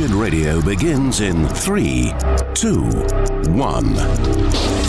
Radio begins in three, two, one.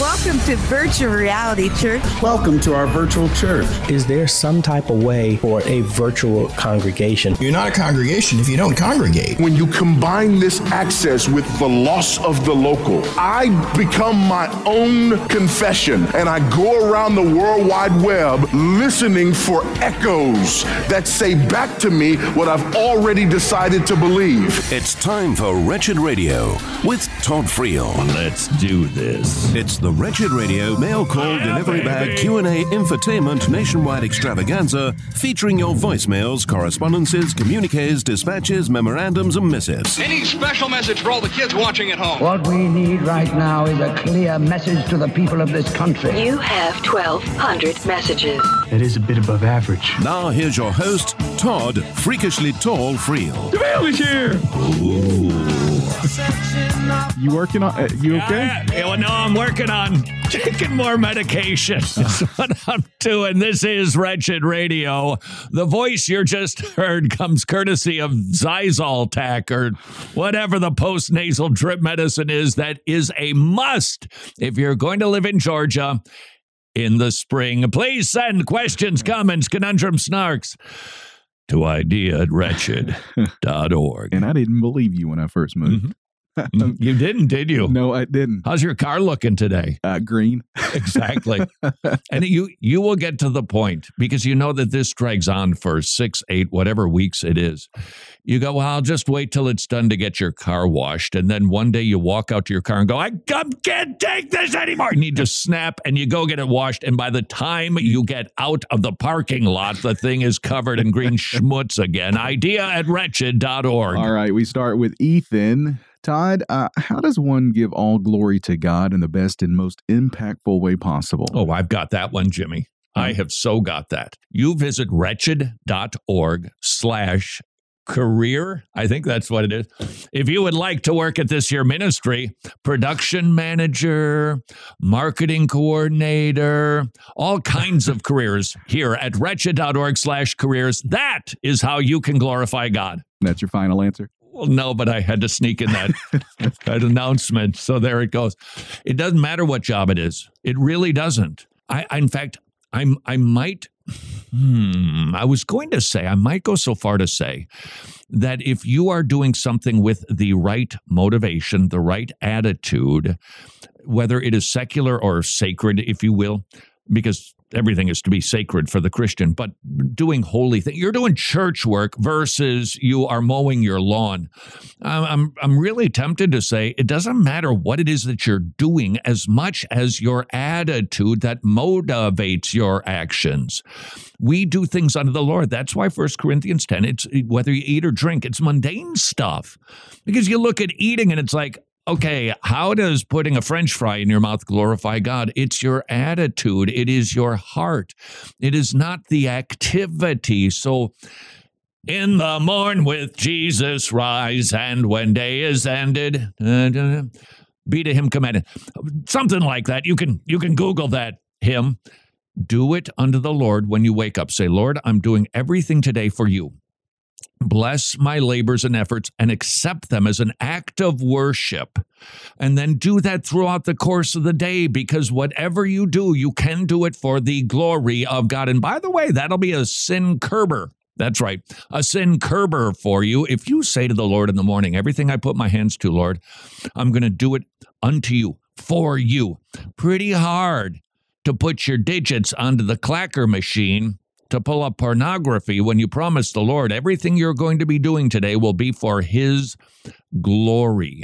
Welcome to Virtual Reality Church. Welcome to our virtual church. Is there some type of way for a virtual congregation? You're not a congregation if you don't congregate. When you combine this access with the loss of the local, I become my own confession and I go around the World Wide Web listening for echoes that say back to me what I've already decided to believe. It's time for Wretched Radio with Todd Friel. Let's do this. It's the Wretched Radio mail call delivery bag Q&A infotainment nationwide extravaganza featuring your voicemails, correspondences, communiques, dispatches, memorandums and missives. Any special message for all the kids watching at home? What we need right now is a clear message to the people of this country. You have 1,200 messages. That is a bit above average. Now here's your host, Todd Freakishly Tall Friel. The mail is here! You working on? Uh, you okay? Yeah, well, no, I'm working on taking more medication. That's what I'm doing. This is Wretched Radio. The voice you're just heard comes courtesy of Zyzoltac or whatever the post nasal drip medicine is. That is a must if you're going to live in Georgia in the spring. Please send questions, comments, conundrum snarks to idea at wretched.org. And I didn't believe you when I first moved. Mm-hmm. You didn't, did you? No, I didn't. How's your car looking today? Uh, green. Exactly. and you you will get to the point because you know that this drags on for six, eight, whatever weeks it is. You go, well, I'll just wait till it's done to get your car washed. And then one day you walk out to your car and go, I can't take this anymore. And you just snap and you go get it washed. And by the time you get out of the parking lot, the thing is covered in green schmutz again. Idea at wretched.org. All right, we start with Ethan. Todd, uh, how does one give all glory to God in the best and most impactful way possible? Oh, I've got that one, Jimmy. I have so got that. You visit wretched.org slash career. I think that's what it is. If you would like to work at this year ministry, production manager, marketing coordinator, all kinds of careers here at wretched.org slash careers, that is how you can glorify God. That's your final answer? Well, no, but I had to sneak in that, that announcement. So there it goes. It doesn't matter what job it is. It really doesn't. I, I in fact, I'm I might hmm, I was going to say I might go so far to say that if you are doing something with the right motivation, the right attitude, whether it is secular or sacred, if you will, because everything is to be sacred for the Christian, but doing holy things. You're doing church work versus you are mowing your lawn. I'm, I'm, really tempted to say it doesn't matter what it is that you're doing as much as your attitude that motivates your actions. We do things unto the Lord. That's why First Corinthians 10, it's whether you eat or drink, it's mundane stuff. Because you look at eating and it's like, okay, how does putting a french fry in your mouth glorify God? It's your attitude, it is your heart, it is not the activity. So, in the morn with Jesus rise, and when day is ended, be to him commanded. Something like that. You can you can Google that hymn. Do it unto the Lord when you wake up. Say, Lord, I'm doing everything today for you. Bless my labors and efforts and accept them as an act of worship. And then do that throughout the course of the day because whatever you do, you can do it for the glory of God. And by the way, that'll be a sin curber. That's right, a sin curber for you. If you say to the Lord in the morning, Everything I put my hands to, Lord, I'm going to do it unto you, for you. Pretty hard to put your digits onto the clacker machine to pull up pornography when you promise the Lord everything you're going to be doing today will be for His glory.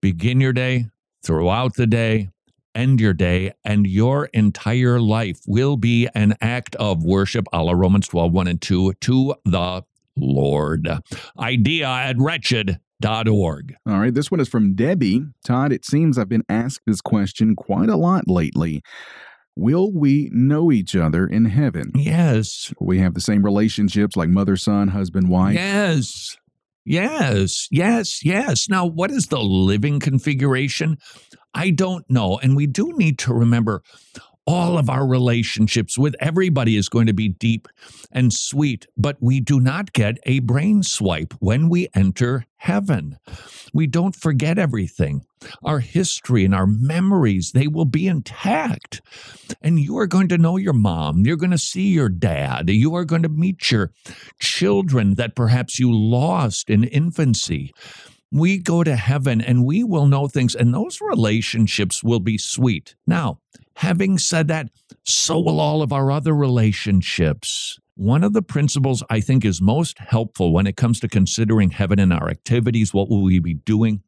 Begin your day, throughout the day, end your day, and your entire life will be an act of worship, a la Romans 12, 1 and 2, to the Lord. Idea at wretched.org. All right, this one is from Debbie. Todd, it seems I've been asked this question quite a lot lately. Will we know each other in heaven? Yes. Will we have the same relationships like mother, son, husband, wife? Yes. Yes, yes, yes. Now, what is the living configuration? I don't know. And we do need to remember All of our relationships with everybody is going to be deep and sweet, but we do not get a brain swipe when we enter heaven. We don't forget everything. Our history and our memories, they will be intact. And you are going to know your mom. You're going to see your dad. You are going to meet your children that perhaps you lost in infancy we go to heaven and we will know things, and those relationships will be sweet. Now, having said that, so will all of our other relationships. One of the principles I think is most helpful when it comes to considering heaven and our activities, what will we be doing?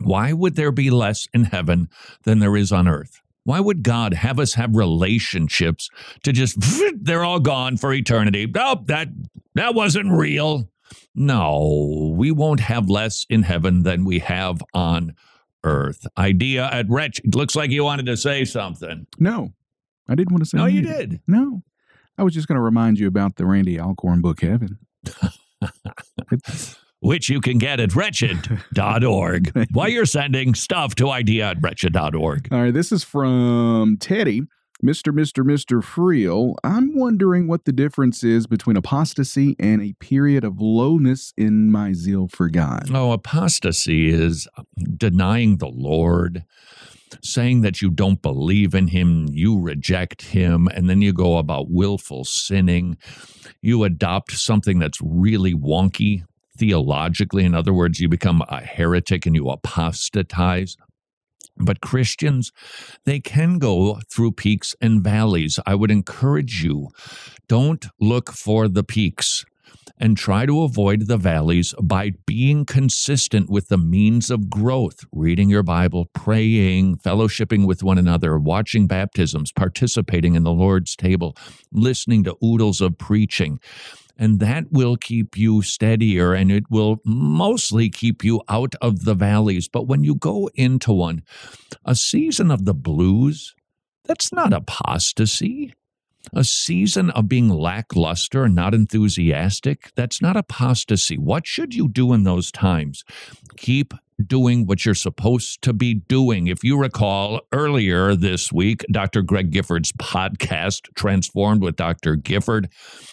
Why would there be less in heaven than there is on earth? Why would God have us have relationships to just they're all gone for eternity? Oh, that that wasn't real. No, we won't have less in heaven than we have on earth. Idea at Wretch. Looks like you wanted to say something. No, I didn't want to say. No, you did. No, I was just going to remind you about the Randy Alcorn book, Heaven. Which you can get at wretched.org while you're sending stuff to idea at wretched.org. All right, this is from Teddy. Mr. Mr. Mr. Friel, I'm wondering what the difference is between apostasy and a period of lowness in my zeal for God. Oh, apostasy is uh, denying the Lord, saying that you don't believe in him, you reject him, and then you go about willful sinning. You adopt something that's really wonky theologically. In other words, you become a heretic and you apostatize. But Christians, they can go through peaks and valleys. I would encourage you don't look for the peaks and try to avoid the valleys by being consistent with the means of growth reading your Bible, praying, fellowshipping with one another, watching baptisms, participating in the Lord's table, listening to oodles of preaching and that will keep you steadier and it will mostly keep you out of the valleys. But when you go into one, a season of the blues, that's not apostasy. A season of being lackluster and not enthusiastic, that's not apostasy. What should you do in those times? Keep doing what you're supposed to be doing. If you recall earlier this week, Dr. Greg Gifford's podcast, Transformed with Dr. Gifford,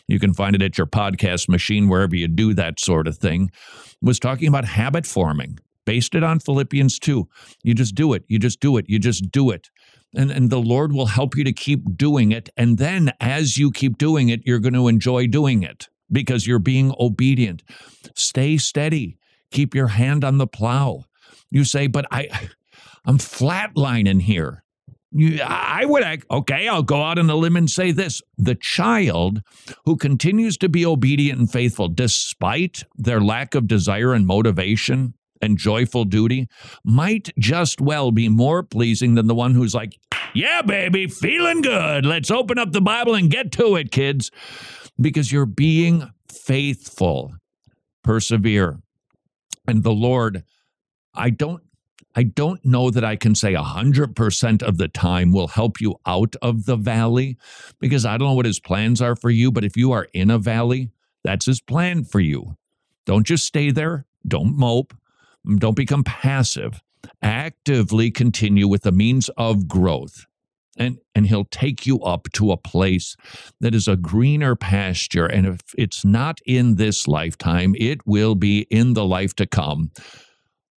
you can find it at your podcast machine, wherever you do that sort of thing, was talking about habit forming. Based it on Philippians 2. You just do it. You just do it. You just do it. And, and the Lord will help you to keep doing it. And then as you keep doing it, you're going to enjoy doing it because you're being obedient. Stay steady keep your hand on the plow. You say, but I, I'm flatlining here. You, I would, okay, I'll go out on a limb and say this. The child who continues to be obedient and faithful despite their lack of desire and motivation and joyful duty might just well be more pleasing than the one who's like, yeah, baby, feeling good. Let's open up the Bible and get to it, kids, because you're being faithful. Persevere and the Lord, I don't I don't know that I can say 100% of the time will help you out of the valley because I don't know what his plans are for you. But if you are in a valley, that's his plan for you. Don't just stay there. Don't mope. Don't become passive. Actively continue with the means of growth and and he'll take you up to a place that is a greener pasture and if it's not in this lifetime it will be in the life to come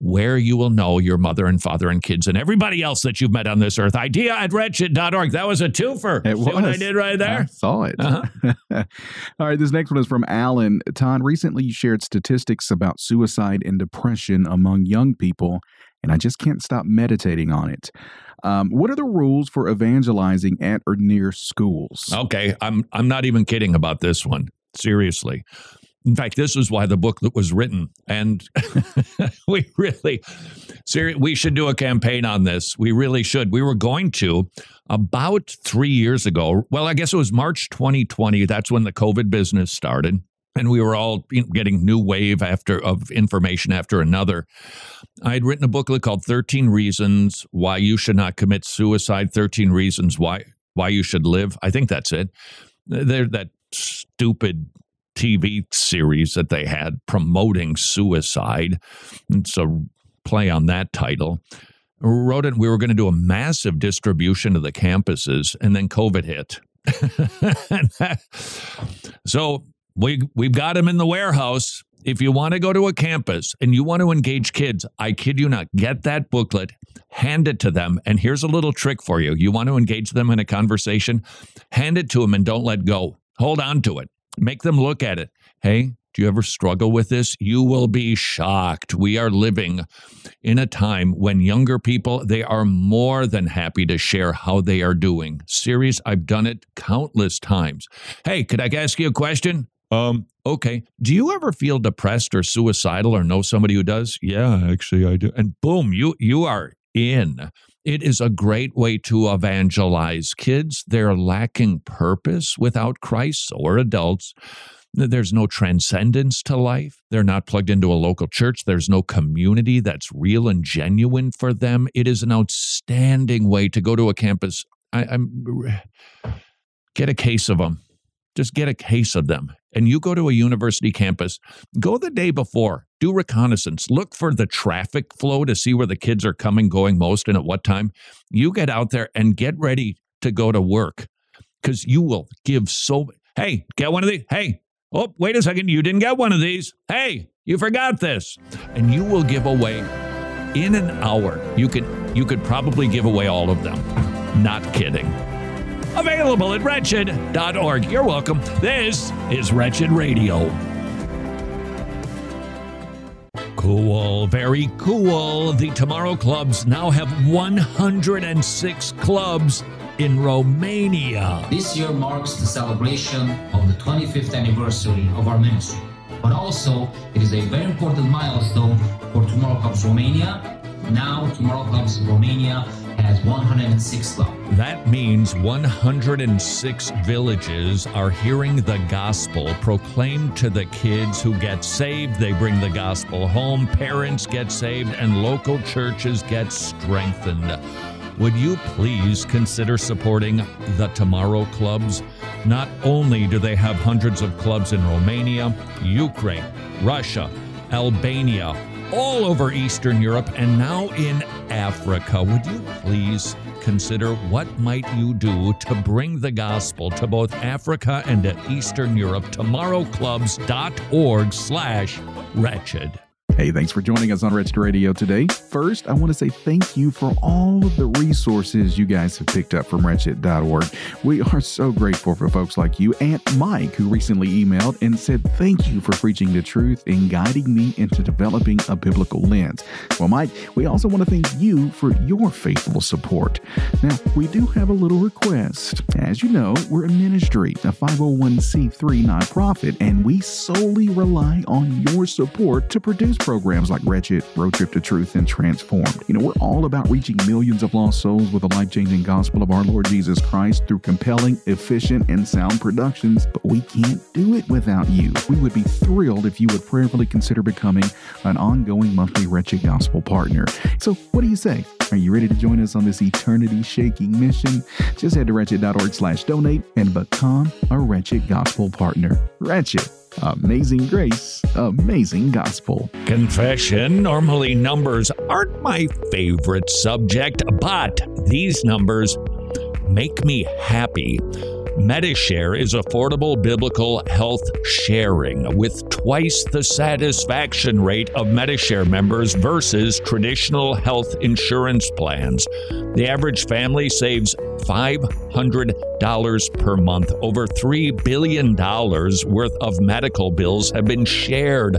where you will know your mother and father and kids and everybody else that you've met on this earth. Idea at wretched.org. That was a twofer. It See was. what I did right there? I saw it. Uh-huh. All right, this next one is from Alan. Todd, recently you shared statistics about suicide and depression among young people, and I just can't stop meditating on it. Um, what are the rules for evangelizing at or near schools? Okay, I'm I'm not even kidding about this one. Seriously. In fact, this is why the book that was written, and we really, seri- we should do a campaign on this. We really should. We were going to about three years ago. Well, I guess it was March 2020. That's when the COVID business started, and we were all getting new wave after of information after another. I had written a booklet called 13 Reasons Why You Should Not Commit Suicide, 13 Reasons Why Why You Should Live. I think that's it. They're that stupid TV series that they had promoting suicide. It's a play on that title. wrote it. We were going to do a massive distribution to the campuses, and then COVID hit. so we we've got them in the warehouse. If you want to go to a campus and you want to engage kids, I kid you not, get that booklet, hand it to them, and here's a little trick for you. You want to engage them in a conversation, hand it to them and don't let go. Hold on to it. Make them look at it. Hey, do you ever struggle with this? You will be shocked. We are living in a time when younger people, they are more than happy to share how they are doing. Series, I've done it countless times. Hey, could I ask you a question? Um, okay. Do you ever feel depressed or suicidal or know somebody who does? Yeah, actually I do. And boom, you you are in. It is a great way to evangelize kids. They're lacking purpose without Christ, or adults. There's no transcendence to life. They're not plugged into a local church. There's no community that's real and genuine for them. It is an outstanding way to go to a campus. I, am get a case of them. Just get a case of them. And you go to a university campus, go the day before, do reconnaissance, look for the traffic flow to see where the kids are coming, going most, and at what time. You get out there and get ready to go to work because you will give so. Hey, get one of these. Hey, Oh, wait a second, you didn't get one of these. Hey, you forgot this. And you will give away in an hour. You could you could probably give away all of them. Not kidding. Available at wretched.org. You're welcome. This is Wretched Radio. Cool, very cool. The Tomorrow Clubs now have 106 clubs in Romania. This year marks the celebration of the 25th anniversary of our ministry. But also, it is a very important milestone for Tomorrow Clubs Romania. Now, Tomorrow Clubs Romania has 106 clubs. That means 106 villages are hearing the gospel proclaimed to the kids who get saved. They bring the gospel home, parents get saved, and local churches get strengthened would you please consider supporting the Tomorrow Clubs? Not only do they have hundreds of clubs in Romania, Ukraine, Russia, Albania, all over Eastern Europe, and now in Africa, would you please consider what might you do to bring the gospel to both Africa and to Eastern Europe? TomorrowClubs.org slash wretched. Hey, thanks for joining us on Wretched Radio today. First, I want to say thank you for all of the resources you guys have picked up from wretched.org. We are so grateful for folks like you and Mike, who recently emailed and said thank you for preaching the truth and guiding me into developing a biblical lens. Well, Mike, we also want to thank you for your faithful support. Now, we do have a little request. As you know, we're a ministry, a 501c3 nonprofit, and we solely rely on your support to produce programs like Wretched, Road Trip to Truth, and Transformed. You know, we're all about reaching millions of lost souls with the life changing gospel of our Lord Jesus Christ through compelling, efficient, and sound productions, but we can't do it without you. We would be thrilled if you would prayerfully consider becoming an ongoing monthly Wretched Gospel partner. So, what do you say? Are you ready to join us on this eternity shaking mission? Just head to wretched.org slash donate and become a Wretched Gospel partner. Wretched Amazing grace, amazing gospel. Confession. Normally, numbers aren't my favorite subject, but these numbers make me happy. Medi-Share is affordable biblical health sharing with twice the satisfaction rate of Medi-Share members versus traditional health insurance plans. The average family saves $500 per month. Over $3 billion worth of medical bills have been shared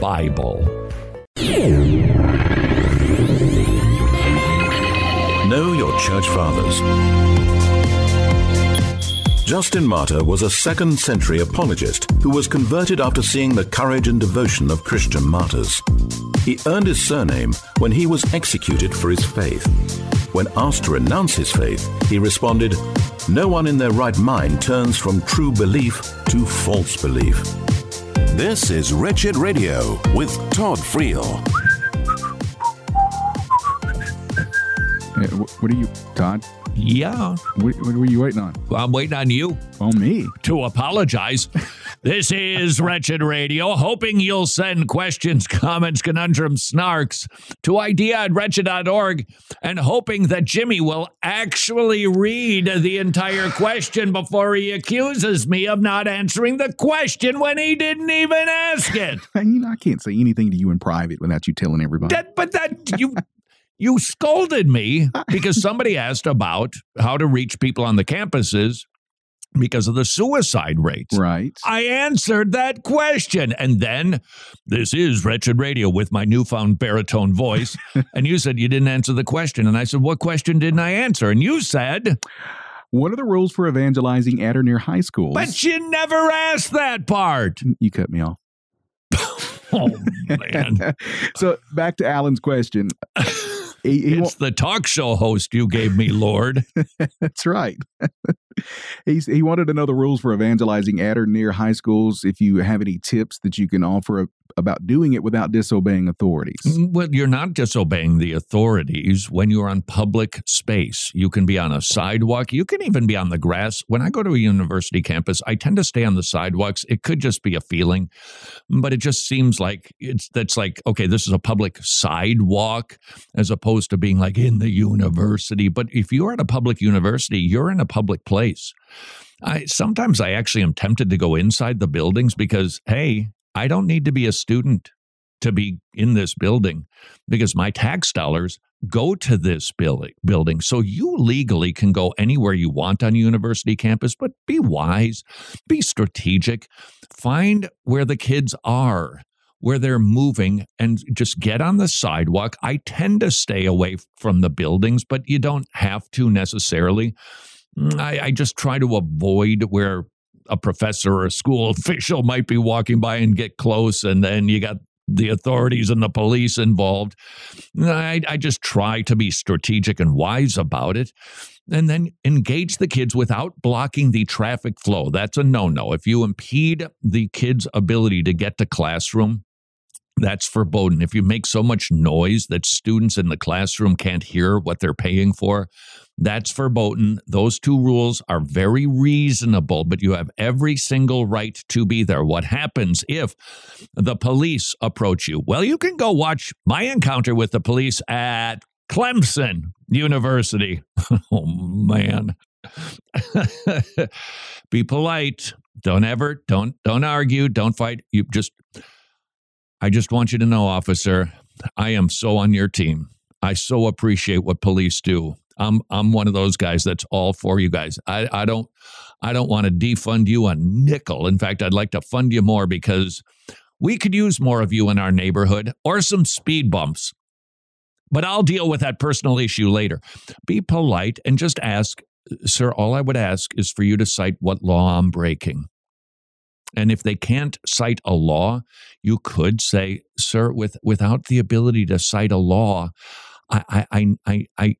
Bible. Know your church fathers. Justin Martyr was a second century apologist who was converted after seeing the courage and devotion of Christian martyrs. He earned his surname when he was executed for his faith. When asked to renounce his faith, he responded, No one in their right mind turns from true belief to false belief. This is Wretched Radio with Todd Friel. what are you, Todd? Yeah. What, what were you waiting on? I'm waiting on you. On me? To apologize. this is Wretched Radio, hoping you'll send questions, comments, conundrums, snarks to idea at wretched.org and hoping that Jimmy will actually read the entire question before he accuses me of not answering the question when he didn't even ask it. you know, I can't say anything to you in private without you telling everybody. That, but that, you. You scolded me uh. because somebody asked about how to reach people on the campuses because of the suicide rates. Right. I answered that question. And then this is Wretched Radio with my newfound baritone voice. and you said you didn't answer the question. And I said, What question didn't I answer? And you said, What are the rules for evangelizing at or near high schools? But you never asked that part. You cut me off. oh, man. so back to Alan's question. He, he it's the talk show host you gave me, Lord. That's right. He's, he wanted to know the rules for evangelizing at or near high schools. If you have any tips that you can offer about doing it without disobeying authorities. Mm, well, you're not disobeying the authorities when you're on public space. You can be on a sidewalk. You can even be on the grass. When I go to a university campus, I tend to stay on the sidewalks. It could just be a feeling, but it just seems like it's that's like okay, this is a public sidewalk as opposed to being like in the university. But if you're at a public university, you're in a public place. I sometimes I actually am tempted to go inside the buildings because hey, I don't need to be a student to be in this building because my tax dollars go to this building. So you legally can go anywhere you want on university campus, but be wise, be strategic, find where the kids are, where they're moving, and just get on the sidewalk. I tend to stay away from the buildings, but you don't have to necessarily. Mm, I, I just try to avoid where a professor or a school official might be walking by and get close, and then you got the authorities and the police involved. I, I just try to be strategic and wise about it. And then engage the kids without blocking the traffic flow. That's a no no. If you impede the kids' ability to get to classroom, that's verboten. If you make so much noise that students in the classroom can't hear what they're paying for, that's verboten. Those two rules are very reasonable, but you have every single right to be there. What happens if the police approach you? Well, you can go watch my encounter with the police at Clemson University. oh, man. be polite. Don't ever, don't, don't argue. Don't fight. You just, I just want you to know, officer, I am so on your team. I so appreciate what police do. I'm I'm one of those guys that's all for you guys. I, I don't I don't want to defund you a nickel. In fact, I'd like to fund you more because we could use more of you in our neighborhood or some speed bumps. But I'll deal with that personal issue later. Be polite and just ask, sir, all I would ask is for you to cite what law I'm breaking. And if they can't cite a law, you could say, sir, with without the ability to cite a law, I I I I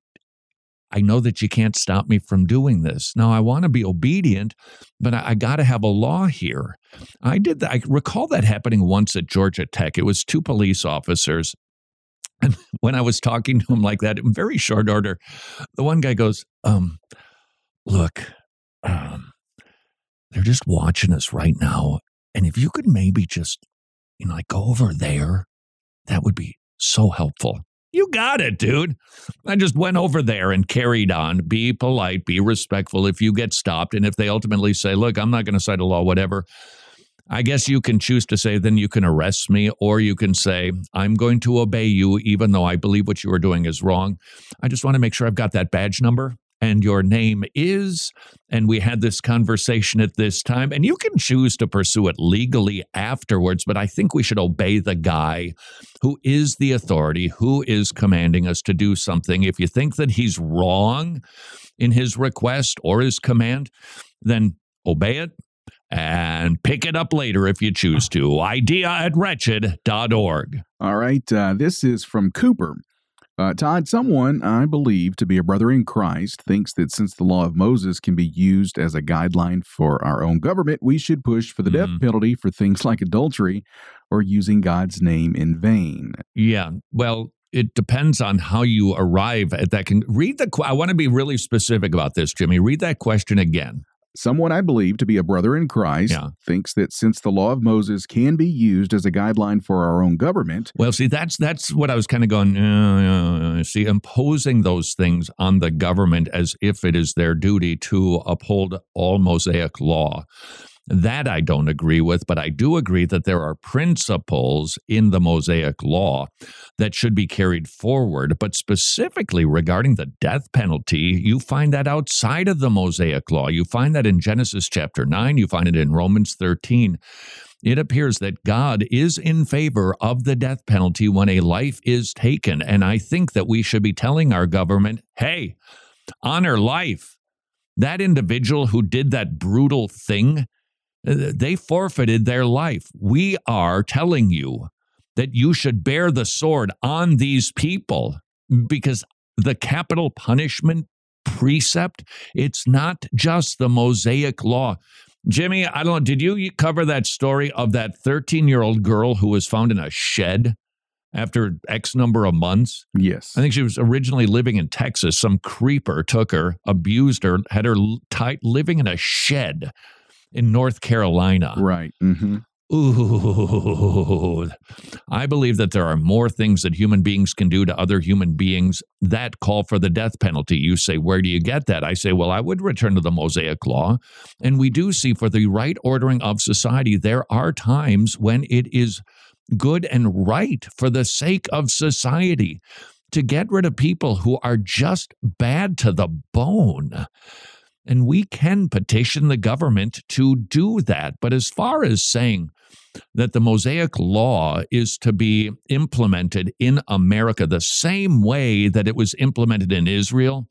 I know that you can't stop me from doing this. Now, I want to be obedient, but I, I got to have a law here. I did that. I recall that happening once at Georgia Tech. It was two police officers. And when I was talking to them like that, in very short order, the one guy goes, um, Look, um, they're just watching us right now. And if you could maybe just, you know, like go over there, that would be so helpful. You got it, dude. I just went over there and carried on. Be polite, be respectful if you get stopped. And if they ultimately say, look, I'm not going to cite a law, whatever, I guess you can choose to say, then you can arrest me, or you can say, I'm going to obey you, even though I believe what you are doing is wrong. I just want to make sure I've got that badge number and your name is. And we had this conversation at this time, and you can choose to pursue it legally afterwards, but I think we should obey the guy who is the authority, who is commanding us to do something. If you think that he's wrong in his request or his command, then obey it and pick it up later if you choose to. Idea at wretched.org. All right. Uh, this is from Cooper. Uh, Todd, someone I believe to be a brother in Christ thinks that since the law of Moses can be used as a guideline for our own government, we should push for the death Mhm. penalty for things like adultery or using God's name in vain. Yeah. Well, it depends on how you arrive at that. Can read the. I want to be really specific about this, Jimmy. Read that question again. Someone I believe to be a brother in Christ Yeah. thinks that since the law of Moses can be used as a guideline for our own government, Well, see, that's that's what I was kind of going. Uh, uh, see, imposing those things on the government as if it is their duty to uphold all Mosaic law. That I don't agree with, but I do agree that there are principles in the Mosaic law that should be carried forward. But specifically regarding the death penalty, you find that outside of the Mosaic law. You find that in Genesis chapter 9, you find it in Romans 13 it appears that God is in favor of the death penalty when a life is taken. And I think that we should be telling our government, hey, honor life. That individual who did that brutal thing, Uh, they forfeited their life. We are telling you that you should bear the sword on these people because the capital punishment precept, it's not just the Mosaic law. Jimmy, I don't know. Did you cover that story of that 13 year old girl who was found in a shed after X number of months? yes. I think she was originally living in Texas. Some creeper took her, abused her, had her tight, living in a shed in North Carolina. right. hmm Ooh, I believe that there are more things that human beings can do to other human beings that call for the death penalty. You say, Where do you get that? I say, Well, I would return to the Mosaic Law. And we do see for the right ordering of society, there are times when it is good and right for the sake of society to get rid of people who are just bad to the bone. And we can petition the government to do that. But as far as saying that the Mosaic Law is to be implemented in America the same way that it was implemented in Israel,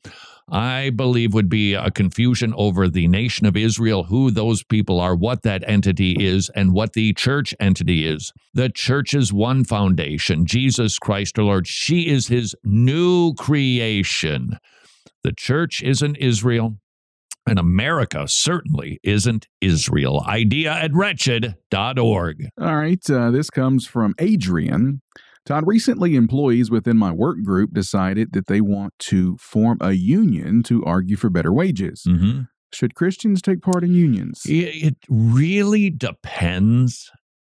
I believe would be a confusion over the nation of Israel, who those people are, what that entity is, and what the church entity is. The church is one foundation, Jesus Christ our Lord. She is his new creation. The church isn't Israel. And America certainly isn't Israel. Idea at wretched.org. All right. Uh, this comes from Adrian. Todd, recently employees within my work group decided that they want to form a union to argue for better wages. Mm-hmm. Should Christians take part in unions? It really depends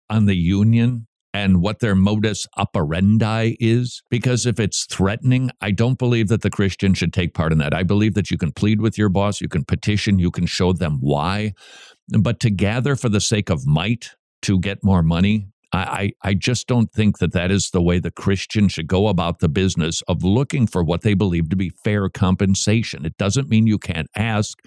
on the union and what their modus operandi is. Because if it's threatening, I don't believe that the Christian should take part in that. I believe that you can plead with your boss, you can petition, you can show them why. But to gather for the sake of might to get more money, I, I, just don't think that that is the way the Christian should go about the business of looking for what they believe to be fair compensation. It doesn't mean you can't ask.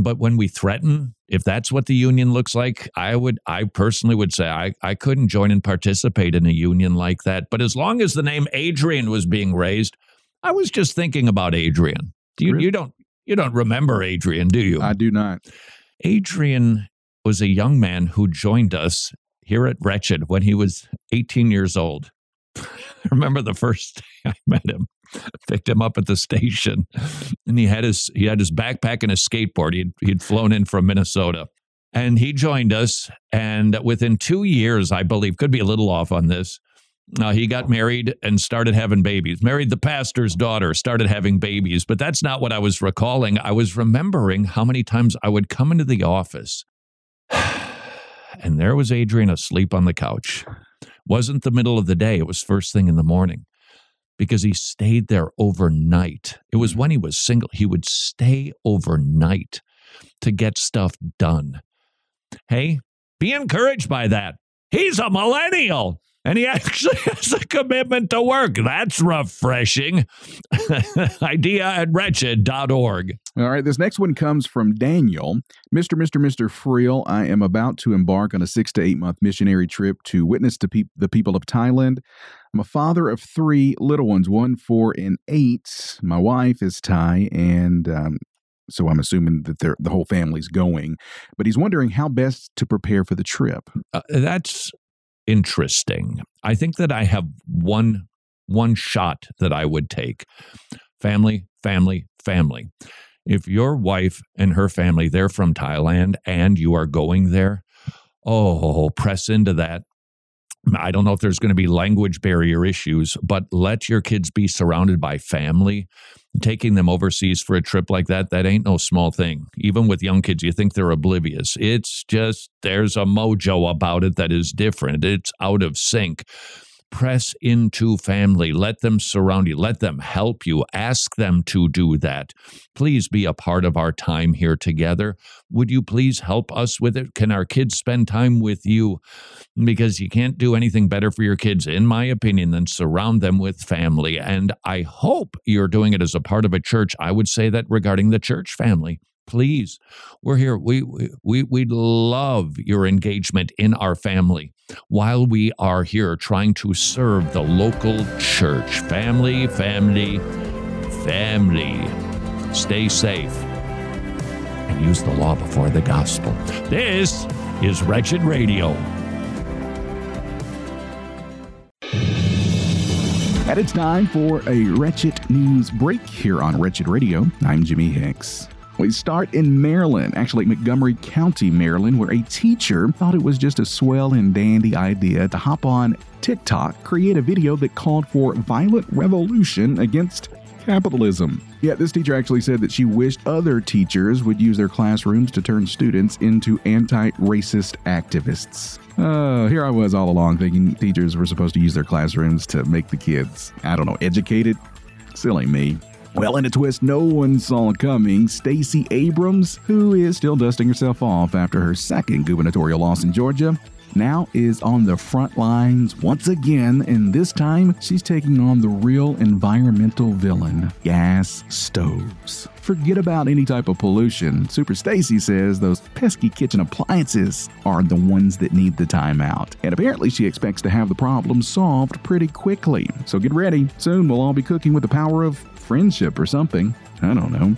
But when we threaten, if that's what the union looks like, I would, I personally would say I, I couldn't join and participate in a union like that. But as long as the name Adrian was being raised, I was just thinking about Adrian. You, Really? you don't, you don't remember Adrian, do you? I do not. Adrian was a young man who joined us here at Wretched when he was 18 years old. I remember the first day I met him. Picked him up at the station, and he had his he had his backpack and his skateboard. He'd he'd flown in from Minnesota, and he joined us. And within two years, I believe, could be a little off on this, uh, he got married and started having babies. Married the pastor's daughter, started having babies. But that's not what I was recalling. I was remembering how many times I would come into the office, and there was Adrian asleep on the couch. Wasn't the middle of the day, it was first thing in the morning because he stayed there overnight. It was mm. when he was single, he would stay overnight to get stuff done. Hey, be encouraged by that. He's a millennial and he actually has a commitment to work. That's refreshing. Idea at wretched.org. All right, this next one comes from Daniel. Mr. Mr. Mr. Friel, I am about to embark on a six to eight month missionary trip to witness to peop the people of Thailand. I'm a father of three little ones, one, four, and eight. My wife is Thai, and um, so I'm assuming that the whole family's going. But he's wondering how best to prepare for the trip. Uh, that's interesting. I think that I have one one shot that I would take. Family, family, family. If your wife and her family, they're from Thailand and you are going there, oh, press into that. I don't know if there's going to be language barrier issues, but let your kids be surrounded by family. Taking them overseas for a trip like that, that ain't no small thing. Even with young kids, you think they're oblivious. It's just, there's a mojo about it that is different. It's out of sync. Press into family. Let them surround you. Let them help you. Ask them to do that. Please be a part of our time here together. Would you please help us with it? Can our kids spend time with you? Because you can't do anything better for your kids, in my opinion, than surround them with family. And I hope you're doing it as a part of a church. I would say that regarding the church family please we're here. We we we love your engagement in our family while we are here trying to serve the local church. Family family family. Stay safe and use the law before the gospel. This is wretched radio. And it's time for a wretched news break here on wretched radio. I'm jimmy hicks we start in Maryland, actually Montgomery County, Maryland, where a teacher thought it was just a swell and dandy idea to hop on TikTok, create a video that called for violent revolution against capitalism. Yeah, this teacher actually said that she wished other teachers would use their classrooms to turn students into anti racist activists. Uh, here I was all along thinking teachers were supposed to use their classrooms to make the kids, I don't know, educated. Silly me. Well, in a twist no one saw coming, Stacey Abrams, who is still dusting herself off after her second gubernatorial loss in Georgia, now is on the front lines once again, and this time she's taking on the real environmental villain gas stoves. Forget about any type of pollution. Super Stacy says those pesky kitchen appliances are the ones that need the timeout. And apparently, she expects to have the problem solved pretty quickly. So get ready. Soon we'll all be cooking with the power of friendship or something. I don't know.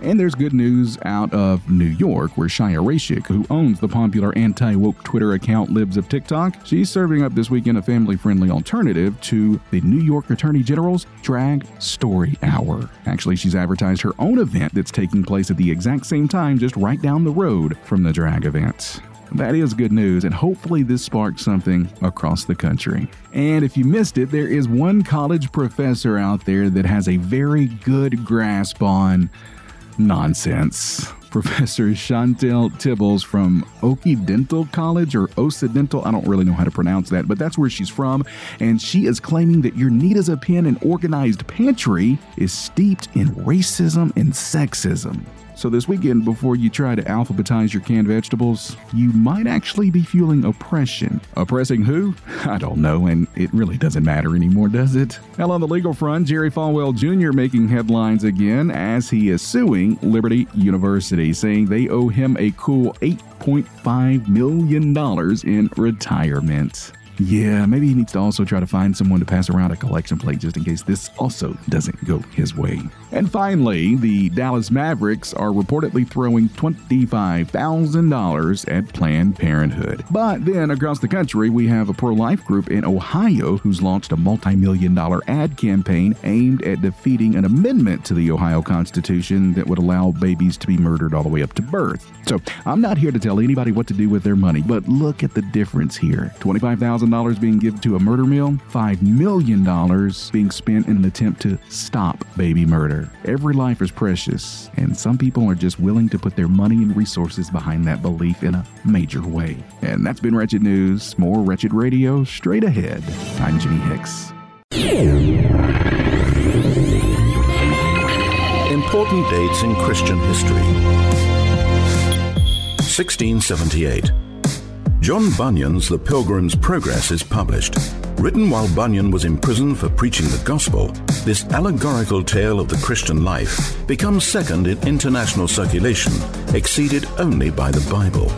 And there's good news out of New York, where Chaya Raichik, who owns the popular anti woke Twitter account Libs of TikTok, she's serving up this weekend a family friendly alternative to the New York Attorney General's Drag Story Hour. Actually, she's advertised her own event that's taking place at the exact same time, just right down the road from the drag event. That is good news, and hopefully, this sparks something across the country. And if you missed it, there is one college professor out there that has a very good grasp on nonsense. Professor Chantel Tibbles from Occidental College or Occidental. I don't really know how to pronounce that, but that's where she's from. And she is claiming that your neat as a pin and organized pantry is steeped in racism and sexism. So, this weekend, before you try to alphabetize your canned vegetables, you might actually be fueling oppression. Oppressing who? I don't know, and it really doesn't matter anymore, does it? Well, on the legal front, Jerry Falwell Jr. making headlines again as he is suing Liberty University, saying they owe him a cool $8.5 million in retirement. Yeah, maybe he needs to also try to find someone to pass around a collection plate just in case this also doesn't go his way. And finally, the Dallas Mavericks are reportedly throwing $25,000 at Planned Parenthood. But then across the country, we have a pro life group in Ohio who's launched a multi million dollar ad campaign aimed at defeating an amendment to the Ohio Constitution that would allow babies to be murdered all the way up to birth. So I'm not here to tell anybody what to do with their money, but look at the difference here $25,000 being given to a murder mill, $5 million being spent in an attempt to stop baby murder. Every life is precious, and some people are just willing to put their money and resources behind that belief in a major way. And that's been Wretched News. More Wretched Radio straight ahead. I'm Jimmy Hicks. Important dates in Christian history 1678. John Bunyan's The Pilgrim's Progress is published. Written while Bunyan was in prison for preaching the gospel, this allegorical tale of the Christian life becomes second in international circulation, exceeded only by the Bible.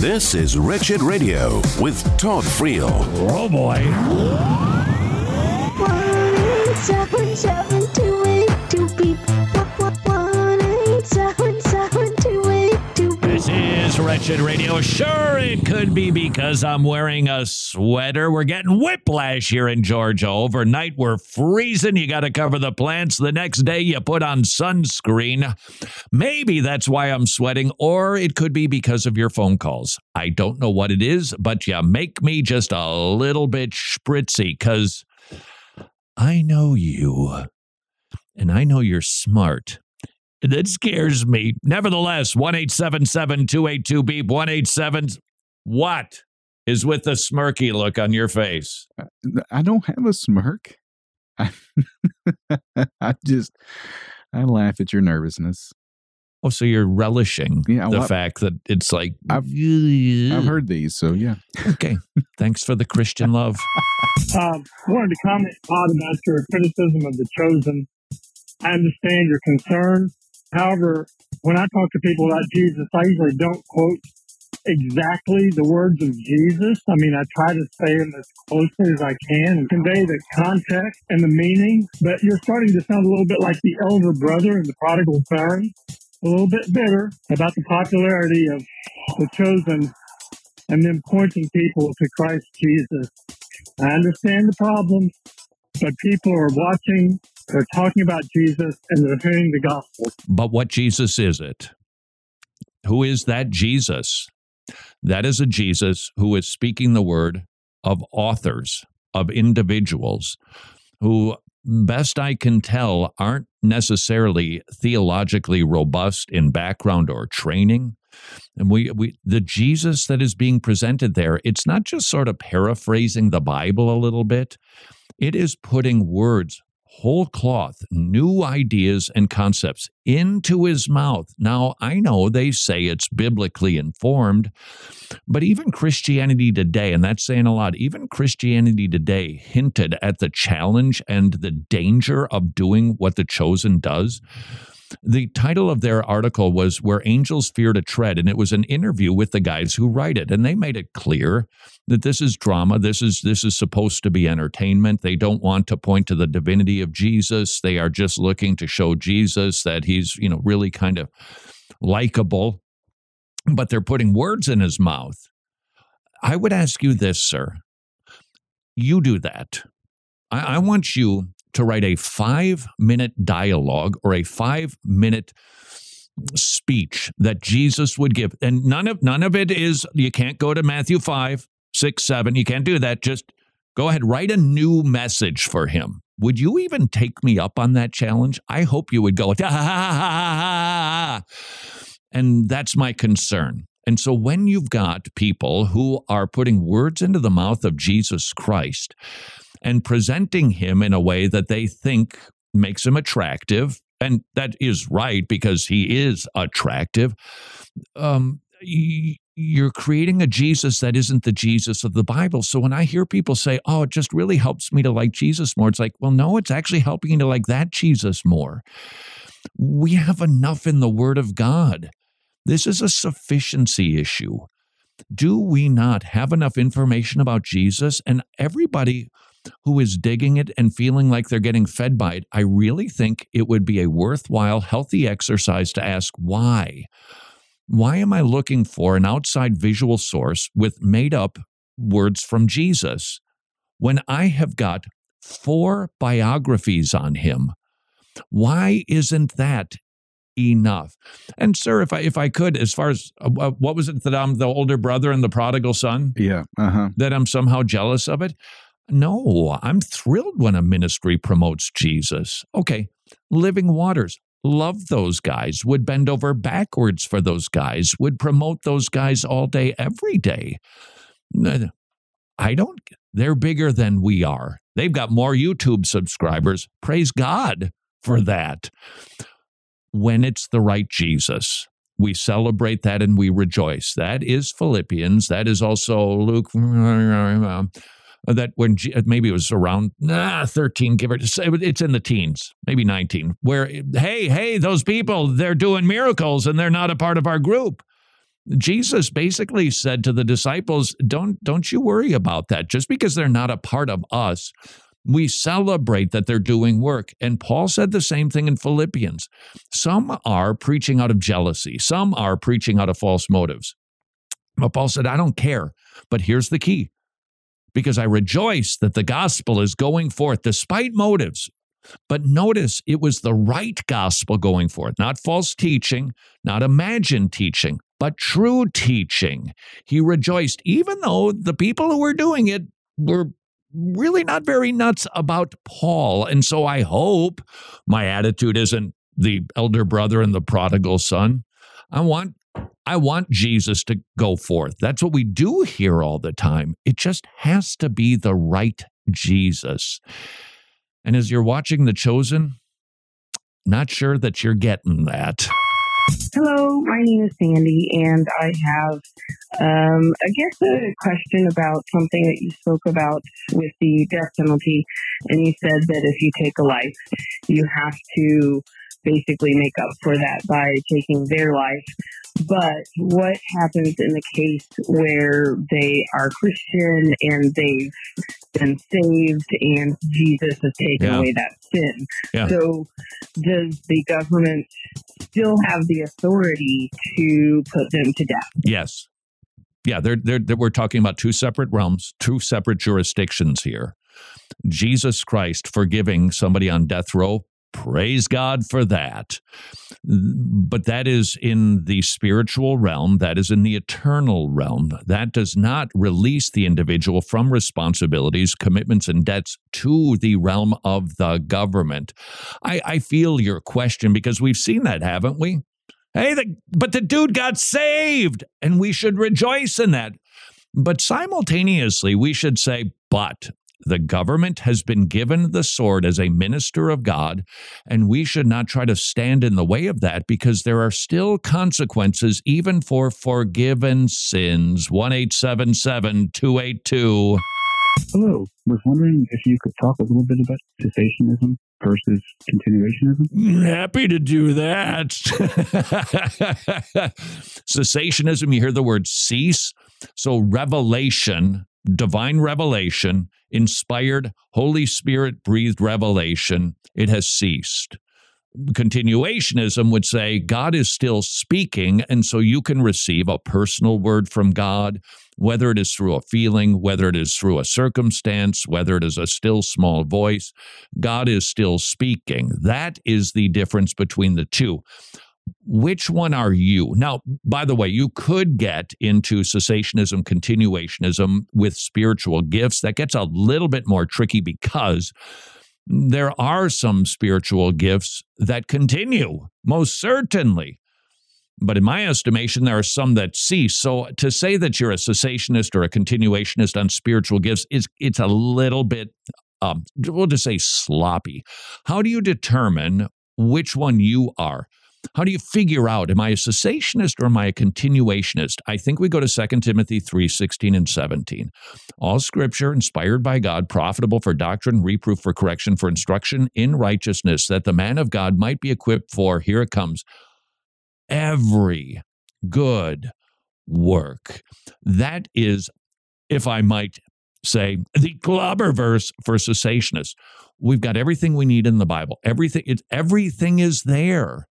This is Wretched Radio with Todd Friel. Oh boy. One, seven, seven, two, eight, two, beep. Wretched Radio. Sure, it could be because I'm wearing a sweater. We're getting whiplash here in Georgia. Overnight, we're freezing. You got to cover the plants. The next day, you put on sunscreen. Maybe that's why I'm sweating, or it could be because of your phone calls. I don't know what it is, but you make me just a little bit spritzy because I know you, and I know you're smart. That scares me. Nevertheless, 1 282 beep 187. What is with the smirky look on your face? I don't have a smirk. I, I just, I laugh at your nervousness. Oh, so you're relishing Yeah, the fact that it's like, I've, I've heard these, so yeah. okay, thanks for the Christian love. Um, I wanted to comment, Todd, about your criticism of the chosen. I understand your concern. However, when I talk to people about Jesus, I usually don't quote exactly the words of Jesus. I mean, I try to say them as closely as I can and convey the context and the meaning. But you're starting to sound a little bit like the elder brother in the prodigal son, a little bit bitter about the popularity of the chosen and then pointing people to Christ Jesus. I understand the problems, but people are watching, they're talking about Jesus, and they're hearing the gospel. But what Jesus is it? Who is that Jesus? That is a Jesus who is speaking the word of authors, of individuals who, best I can tell, aren't necessarily theologically robust in background or training. And we, we the Jesus that is being presented there, it's not just sort of paraphrasing the Bible a little bit. It is putting words, whole cloth, new ideas and concepts into his mouth. Now, I know they say it's biblically informed, but even Christianity today, and that's saying a lot, even Christianity today hinted at the challenge and the danger of doing what the chosen does. The title of their article was Where Angels Fear to Tread, and it was an interview with the guys who write it. And they made it clear that this is drama. This is this is supposed to be entertainment. They don't want to point to the divinity of Jesus. They are just looking to show Jesus that he's, you know, really kind of likable. But they're putting words in his mouth. I would ask you this, sir. You do that. I, I want you to write a five minute dialogue or a five minute speech that Jesus would give. And none of none of it is you can't go to Matthew 5, 6, 7. You can't do that. Just go ahead, write a new message for him. Would you even take me up on that challenge? I hope you would go, and that's my concern. And so when you've got people who are putting words into the mouth of Jesus Christ and presenting him in a way that they think makes him attractive, and that is right because he is attractive, um, you're creating a Jesus that isn't the Jesus of the Bible. So when I hear people say, oh, it just really helps me to like Jesus more, it's like, well, no, it's actually helping you to like that Jesus more. We have enough in the Word of God. This is a sufficiency issue. Do we not have enough information about Jesus? And everybody who is digging it and feeling like they're getting fed by it, I really think it would be a worthwhile, healthy exercise to ask why. Why am I looking for an outside visual source with made up words from Jesus when I have got four biographies on him? Why isn't that enough? And sir, if I if I could, as far as uh, uh, what was it that I'm the older brother and the prodigal son? Yeah. Uh huh. That I'm somehow jealous of it? No, I'm thrilled when a ministry promotes Jesus. Okay, Living Waters. Love those guys, would bend over backwards for those guys, would promote those guys all day, every day. I don't, they're bigger than we are. They've got more YouTube subscribers. Praise God for that. When it's the right Jesus, we celebrate that and we rejoice. That is Philippians. That is also Luke. That when G- maybe it was around ah, 13, give or it's in the teens, maybe 19, where, hey, hey, those people, they're doing miracles and they're not a part of our group. Jesus basically said to the disciples, don't, don't you worry about that. Just because they're not a part of us, we celebrate that they're doing work. And Paul said the same thing in Philippians. Some are preaching out of jealousy, some are preaching out of false motives. But Paul said, I don't care. But here's the key because I rejoice that the gospel is going forth despite motives. But notice it was the right gospel going forth, not false teaching, not imagined teaching, but true teaching. He rejoiced, even though the people who were doing it were really not very nuts about Paul. And so I hope my attitude isn't the elder brother and the prodigal son. I want I want Jesus to go forth. That's what we do here all the time. It just has to be the right Jesus. And as you're watching The Chosen, not sure that you're getting that. Hello, my name is Sandy, and I have, um, I guess, a question about something that you spoke about with the death penalty. And you said that if you take a life, you have to basically make up for that by taking their life. But what happens in the case where they are Christian and they've been saved and Jesus has taken Yeah. away that sin? Yeah. So does the government still have the authority to put them to death? Yes. Yeah, they're, they're, they're- we're talking about two separate realms, two separate jurisdictions here. Jesus Christ forgiving somebody on death row, praise God for that. But that is in the spiritual realm, that is in the eternal realm. That does not release the individual from responsibilities, commitments, and debts to the realm of the government. I, I feel your question because we've seen that, haven't we? Hey, the, but the dude got saved, and we should rejoice in that. But simultaneously, we should say, but the government has been given the sword as a minister of God, and we should not try to stand in the way of that because there are still consequences even for forgiven sins. 1 282. Hello. Was wondering if you could talk a little bit about cessationism versus continuationism. Mm, happy to do that. Cessationism, you hear the word cease. So, revelation, divine revelation, inspired, Holy Spirit breathed revelation, it has ceased. Continuationism would say God is still speaking, and so you can receive a personal word from God, whether it is through a feeling, whether it is through a circumstance, whether it is a still small voice. God is still speaking. That is the difference between the two. Which one are you? Now, by the way, you could get into cessationism, continuationism with spiritual gifts. That gets a little bit more tricky because there are some spiritual gifts that continue, most certainly. But in my estimation, there are some that cease. So to say that you're a cessationist or a continuationist on spiritual gifts is it's a little bit um, we'll just say sloppy. How do you determine which one you are? How do you figure out am I a cessationist or am I a continuationist? I think we go to 2 Timothy 3 16 and 17. All scripture inspired by God, profitable for doctrine, reproof, for correction, for instruction in righteousness, that the man of God might be equipped for, here it comes, every good work. That is, if I might say, the clobber verse for cessationists. We've got everything we need in the Bible. Everything, it's, everything is there.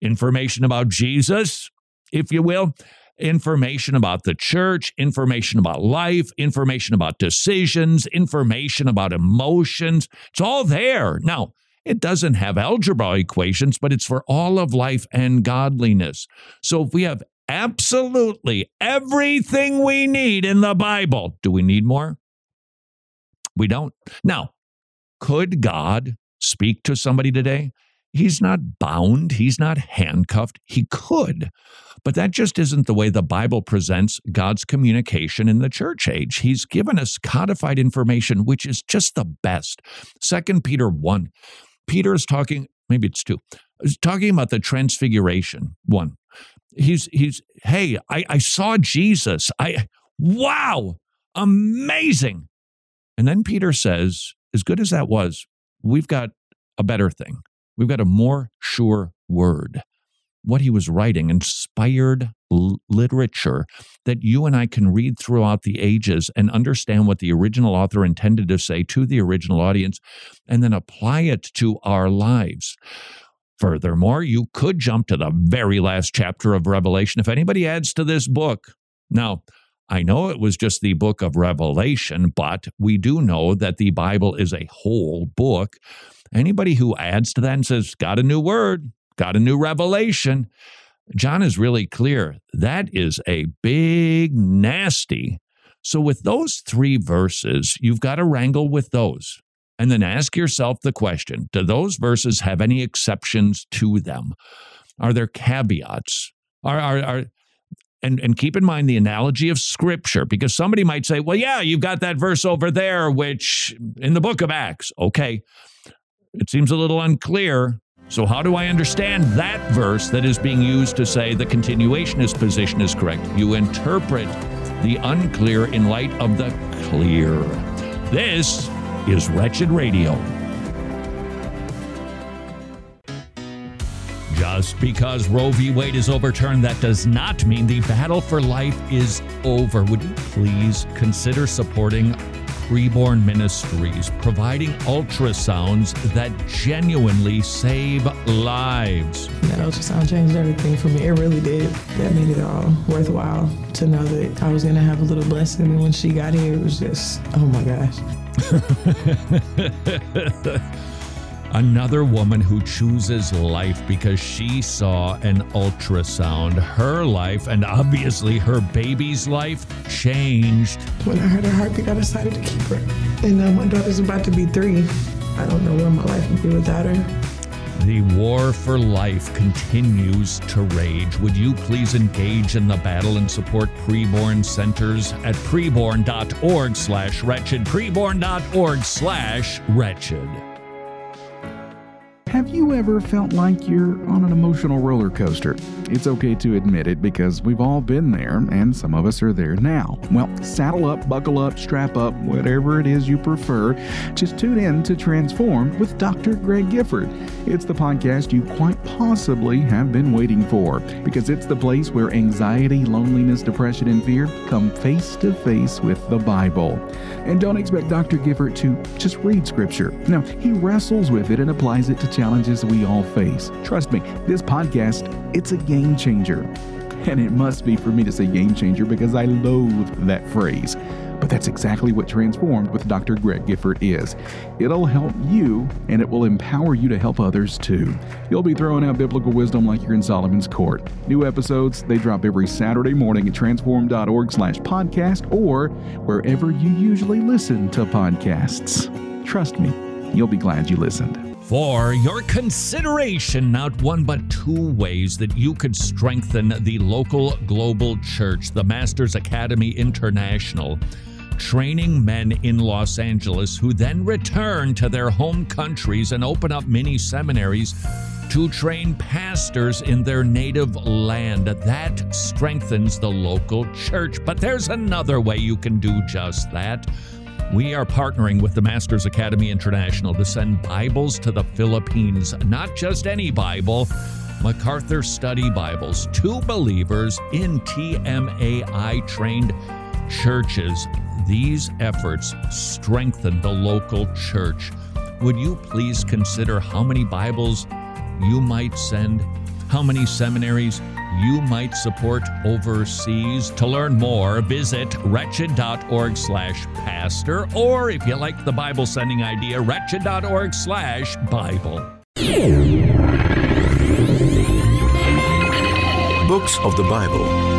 Information about Jesus, if you will, information about the church, information about life, information about decisions, information about emotions. It's all there. Now, it doesn't have algebra equations, but it's for all of life and godliness. So if we have absolutely everything we need in the Bible, do we need more? We don't. Now, could God speak to somebody today? He's not bound, he's not handcuffed. He could. But that just isn't the way the Bible presents God's communication in the church age. He's given us codified information, which is just the best. Second Peter 1. Peter is talking, maybe it's 2. Is talking about the transfiguration. 1. He's he's hey, I, I saw Jesus. I wow, amazing. And then Peter says, as good as that was, we've got a better thing. We've got a more sure word. What he was writing, inspired l- literature that you and I can read throughout the ages and understand what the original author intended to say to the original audience and then apply it to our lives. Furthermore, you could jump to the very last chapter of Revelation if anybody adds to this book. Now, I know it was just the book of Revelation, but we do know that the Bible is a whole book. Anybody who adds to that and says, got a new word, got a new revelation, John is really clear. That is a big, nasty. So, with those three verses, you've got to wrangle with those. And then ask yourself the question Do those verses have any exceptions to them? Are there caveats? Are, are, are, and, and keep in mind the analogy of scripture, because somebody might say, well, yeah, you've got that verse over there, which in the book of Acts, okay, it seems a little unclear. So, how do I understand that verse that is being used to say the continuationist position is correct? You interpret the unclear in light of the clear. This is Wretched Radio. Just because Roe v. Wade is overturned, that does not mean the battle for life is over. Would you please consider supporting Preborn Ministries, providing ultrasounds that genuinely save lives? That ultrasound changed everything for me. It really did. That made it all worthwhile to know that I was going to have a little blessing. And when she got here, it was just, oh my gosh. Another woman who chooses life because she saw an ultrasound. Her life, and obviously her baby's life, changed. When I heard her heartbeat, I decided to keep her. And now my daughter's about to be three. I don't know where my life would be without her. The war for life continues to rage. Would you please engage in the battle and support preborn centers at preborn.org slash wretched, preborn.org slash wretched. Have you ever felt like you're on an emotional roller coaster? It's okay to admit it because we've all been there and some of us are there now. Well, saddle up, buckle up, strap up, whatever it is you prefer. Just tune in to Transform with Dr. Greg Gifford. It's the podcast you quite possibly have been waiting for because it's the place where anxiety, loneliness, depression, and fear come face to face with the Bible. And don't expect Dr. Gifford to just read scripture. No, he wrestles with it and applies it to challenges we all face. Trust me, this podcast, it's a game changer. And it must be for me to say game changer because I loathe that phrase. But that's exactly what Transformed with Dr. Greg Gifford is. It'll help you and it will empower you to help others too. You'll be throwing out biblical wisdom like you're in Solomon's court. New episodes, they drop every Saturday morning at transform.org slash podcast or wherever you usually listen to podcasts. Trust me, you'll be glad you listened for your consideration, not one but two ways that you could strengthen the local global church, the Masters Academy International, training men in Los Angeles who then return to their home countries and open up mini seminaries to train pastors in their native land. That strengthens the local church. But there's another way you can do just that we are partnering with the Masters Academy International to send Bibles to the Philippines. Not just any Bible, MacArthur Study Bibles to believers in TMAI trained churches. These efforts strengthen the local church. Would you please consider how many Bibles you might send? How many seminaries you might support overseas. To learn more, visit wretched.org slash pastor, or if you like the Bible sending idea, wretched.org slash Bible. Books of the Bible.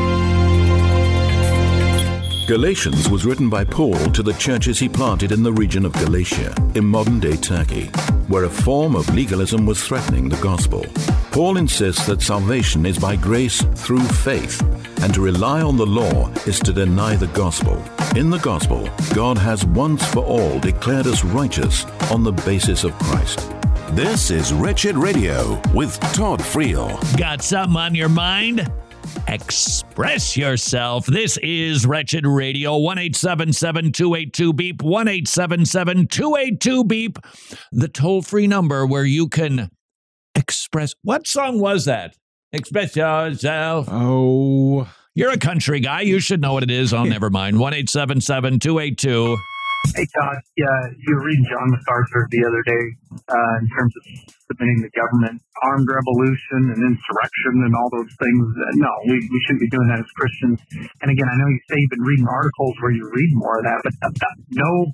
Galatians was written by Paul to the churches he planted in the region of Galatia, in modern day Turkey, where a form of legalism was threatening the gospel. Paul insists that salvation is by grace through faith, and to rely on the law is to deny the gospel. In the gospel, God has once for all declared us righteous on the basis of Christ. This is Wretched Radio with Todd Friel. Got something on your mind? Express yourself. This is Wretched Radio, 1 282 Beep, 1 282 Beep, the toll free number where you can express. What song was that? Express yourself. Oh. You're a country guy. You should know what it is. Oh, never mind. 1 282 Hey, Todd. Yeah, you were reading John MacArthur the other day uh, in terms of submitting the government, armed revolution and insurrection and all those things. Uh, no, we, we shouldn't be doing that as Christians. And again, I know you say you've been reading articles where you read more of that, but no,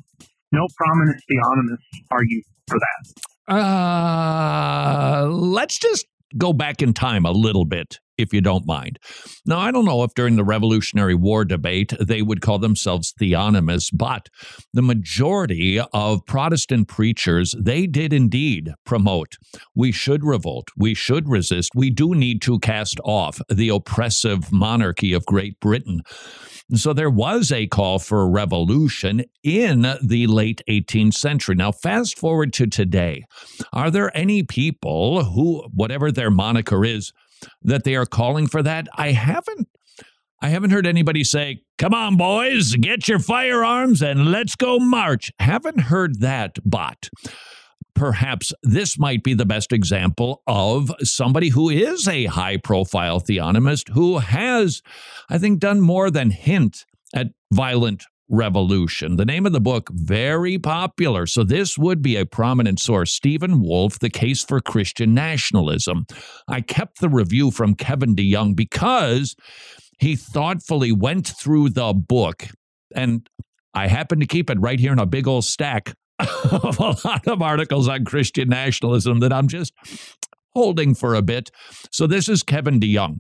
no prominent theonomists argue for that. Uh, let's just go back in time a little bit if you don't mind. Now, I don't know if during the Revolutionary War debate they would call themselves theonomists, but the majority of Protestant preachers, they did indeed promote we should revolt, we should resist, we do need to cast off the oppressive monarchy of Great Britain. So there was a call for revolution in the late 18th century. Now, fast forward to today. Are there any people who, whatever their moniker is, that they are calling for that. I haven't I haven't heard anybody say, "Come on boys, get your firearms and let's go march." Haven't heard that, but perhaps this might be the best example of somebody who is a high profile theonomist who has I think done more than hint at violent Revolution. The name of the book, very popular. So, this would be a prominent source. Stephen Wolfe, The Case for Christian Nationalism. I kept the review from Kevin DeYoung because he thoughtfully went through the book. And I happen to keep it right here in a big old stack of a lot of articles on Christian nationalism that I'm just holding for a bit. So, this is Kevin DeYoung.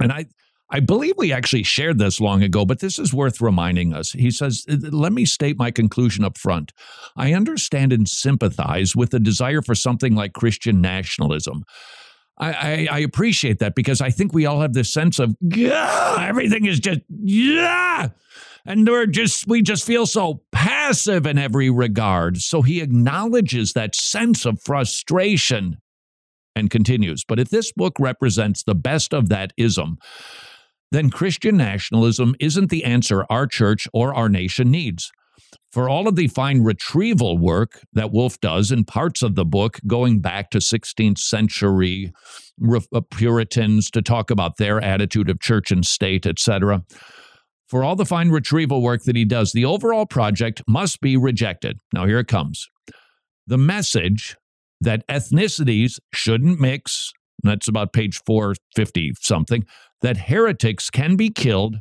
And I, I believe we actually shared this long ago, but this is worth reminding us. He says, Let me state my conclusion up front. I understand and sympathize with the desire for something like Christian nationalism. I, I, I appreciate that because I think we all have this sense of, everything is just, yeah. And we're just, we just feel so passive in every regard. So he acknowledges that sense of frustration and continues. But if this book represents the best of that ism, then Christian nationalism isn't the answer our church or our nation needs. For all of the fine retrieval work that Wolfe does in parts of the book, going back to 16th century uh, Puritans to talk about their attitude of church and state, etc., for all the fine retrieval work that he does, the overall project must be rejected. Now, here it comes. The message that ethnicities shouldn't mix, that's about page 450 something, that heretics can be killed,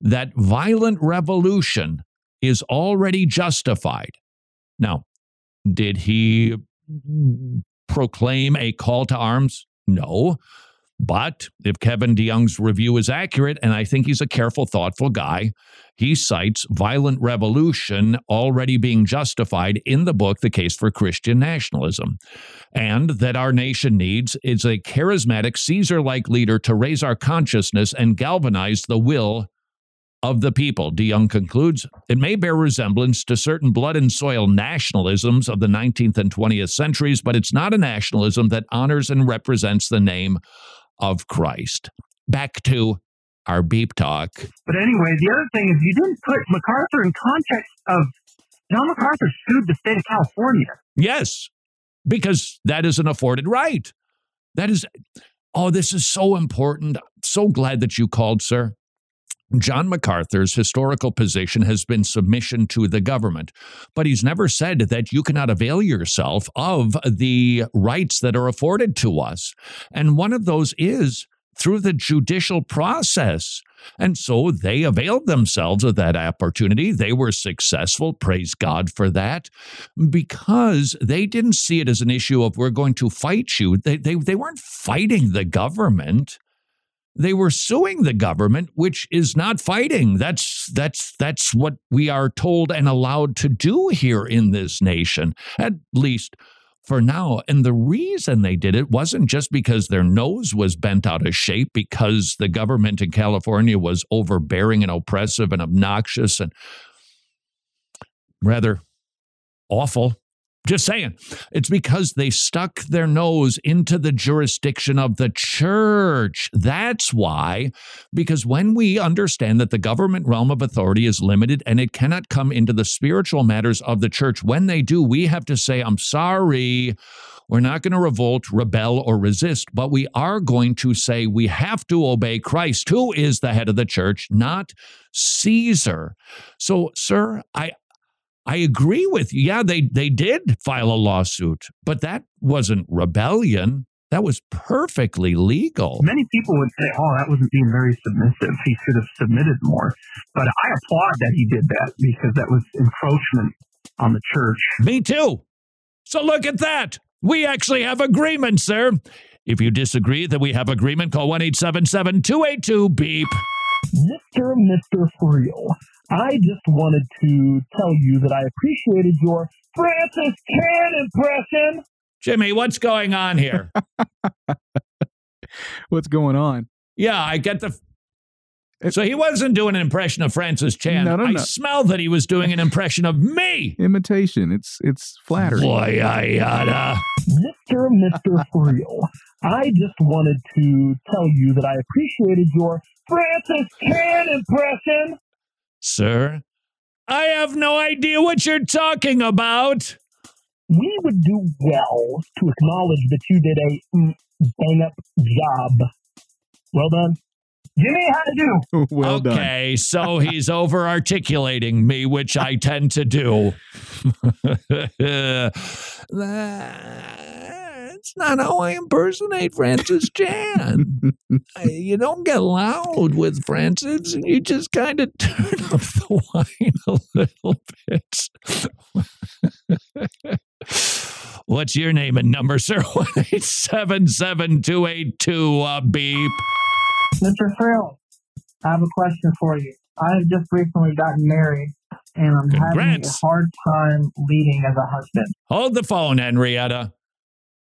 that violent revolution is already justified. Now, did he proclaim a call to arms? No. But if Kevin DeYoung's review is accurate, and I think he's a careful, thoughtful guy, he cites violent revolution already being justified in the book, The Case for Christian Nationalism. And that our nation needs is a charismatic, Caesar like leader to raise our consciousness and galvanize the will of the people. DeYoung concludes it may bear resemblance to certain blood and soil nationalisms of the 19th and 20th centuries, but it's not a nationalism that honors and represents the name of Christ. Back to our beep talk. But anyway, the other thing is you didn't put MacArthur in context of John MacArthur sued the state of California. Yes, because that is an afforded right. That is, oh, this is so important. So glad that you called, sir. John MacArthur's historical position has been submission to the government, but he's never said that you cannot avail yourself of the rights that are afforded to us. And one of those is through the judicial process. And so they availed themselves of that opportunity. They were successful. Praise God for that. Because they didn't see it as an issue of we're going to fight you. They, they, they weren't fighting the government they were suing the government which is not fighting. That's that's that's what we are told and allowed to do here in this nation at least for now. And the reason they did it wasn't just because their nose was bent out of shape because the government in California was overbearing and oppressive and obnoxious and rather awful just saying. It's because they stuck their nose into the jurisdiction of the church. That's why. Because when we understand that the government realm of authority is limited and it cannot come into the spiritual matters of the church, when they do, we have to say, I'm sorry. We're not going to revolt, rebel, or resist, but we are going to say we have to obey Christ, who is the head of the church, not Caesar. So, sir, I, I agree with you. Yeah, they they did file a lawsuit, but that wasn't rebellion. That was perfectly legal. Many people would say, "Oh, that wasn't being very submissive. He should have submitted more." But I applaud that he did that because that was encroachment on the church. Me too. So look at that. We actually have agreement, sir. If you disagree that we have agreement, call 1 877 282 BEEP. Mr. Mr. Friel, I just wanted to tell you that I appreciated your Francis Chan impression. Jimmy, what's going on here? What's going on? Yeah, I get the. So he wasn't doing an impression of Francis Chan. No, no, I no. smell that he was doing an impression of me. Imitation. It's it's flattery. Boy, I yada. Mr. Mr. Friel, I just wanted to tell you that I appreciated your Francis Chan impression. Sir, I have no idea what you're talking about. We would do well to acknowledge that you did a mm, bang up job. Well done. Jimmy, how to do? well done. Okay, so he's over articulating me, which I tend to do. That's not how I impersonate Francis Chan. I- you don't get loud with Francis, and you just kind of turn up the wine a little bit. What's your name and number, sir? 1 282 uh, beep. Mr. Friel, I have a question for you. I have just recently gotten married, and I'm having a hard time leading as a husband. Hold the phone, Henrietta.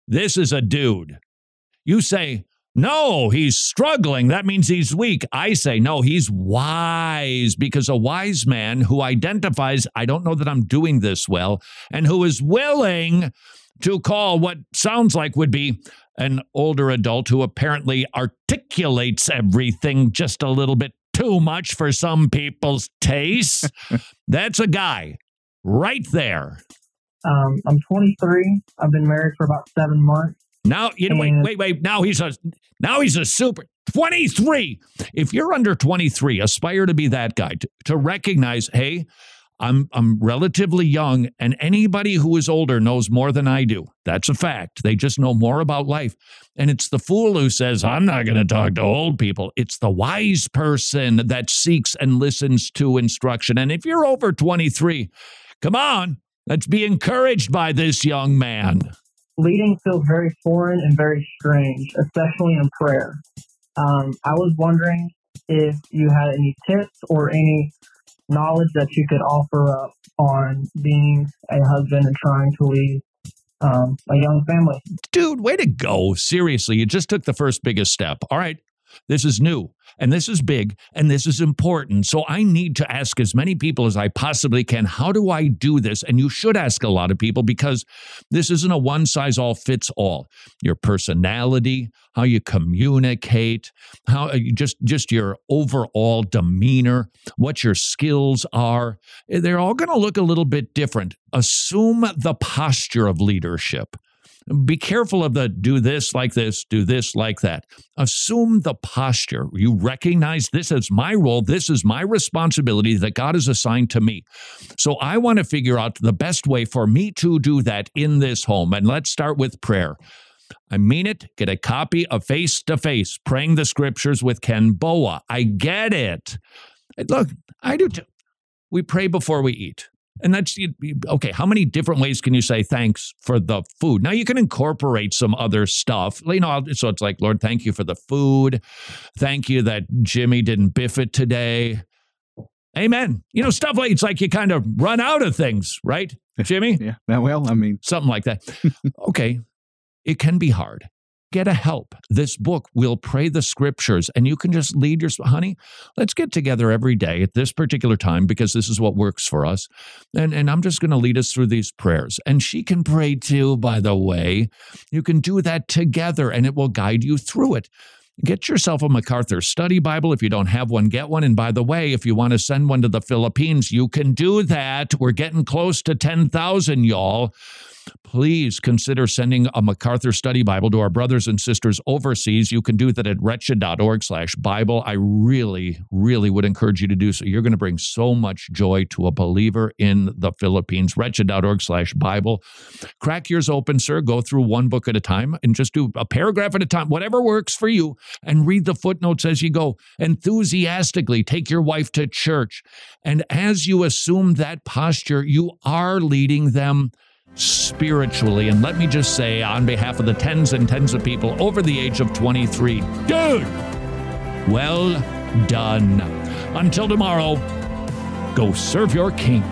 This is a dude. You say, no, he's struggling. That means he's weak. I say, no, he's wise because a wise man who identifies, I don't know that I'm doing this well, and who is willing to call what sounds like would be an older adult who apparently articulates everything just a little bit too much for some people's tastes. That's a guy right there. Um, I'm 23. I've been married for about seven months. Now you know. Wait, wait, wait. Now he's a now he's a super twenty three. If you're under twenty three, aspire to be that guy to, to recognize. Hey, I'm I'm relatively young, and anybody who is older knows more than I do. That's a fact. They just know more about life. And it's the fool who says, "I'm not going to talk to old people." It's the wise person that seeks and listens to instruction. And if you're over twenty three, come on, let's be encouraged by this young man. Leading feels very foreign and very strange, especially in prayer. Um, I was wondering if you had any tips or any knowledge that you could offer up on being a husband and trying to lead um, a young family. dude, way to go. Seriously, you just took the first biggest step. All right. This is new and this is big and this is important. So I need to ask as many people as I possibly can, how do I do this? And you should ask a lot of people because this isn't a one size all fits all. Your personality, how you communicate, how uh, just just your overall demeanor, what your skills are, they're all going to look a little bit different. Assume the posture of leadership. Be careful of the do this like this, do this like that. Assume the posture. You recognize this as my role. This is my responsibility that God has assigned to me. So I want to figure out the best way for me to do that in this home. And let's start with prayer. I mean it. Get a copy of Face to Face, Praying the Scriptures with Ken Boa. I get it. Look, I do too. We pray before we eat. And that's okay. How many different ways can you say thanks for the food? Now you can incorporate some other stuff. You know, so it's like, Lord, thank you for the food. Thank you that Jimmy didn't biff it today. Amen. You know, stuff like it's like you kind of run out of things, right, Jimmy? yeah. Well, I mean, something like that. okay, it can be hard. Get a help. This book will pray the scriptures, and you can just lead your honey. Let's get together every day at this particular time because this is what works for us. And and I'm just going to lead us through these prayers. And she can pray too, by the way. You can do that together, and it will guide you through it. Get yourself a MacArthur Study Bible. If you don't have one, get one. And by the way, if you want to send one to the Philippines, you can do that. We're getting close to 10,000, y'all. Please consider sending a MacArthur Study Bible to our brothers and sisters overseas. You can do that at wretched.org slash Bible. I really, really would encourage you to do so. You're going to bring so much joy to a believer in the Philippines. Wretched.org slash Bible. Crack yours open, sir. Go through one book at a time and just do a paragraph at a time, whatever works for you, and read the footnotes as you go. Enthusiastically take your wife to church. And as you assume that posture, you are leading them spiritually. And let me just say, on behalf of the tens and tens of people over the age of 23, dude, well done. Until tomorrow, go serve your king.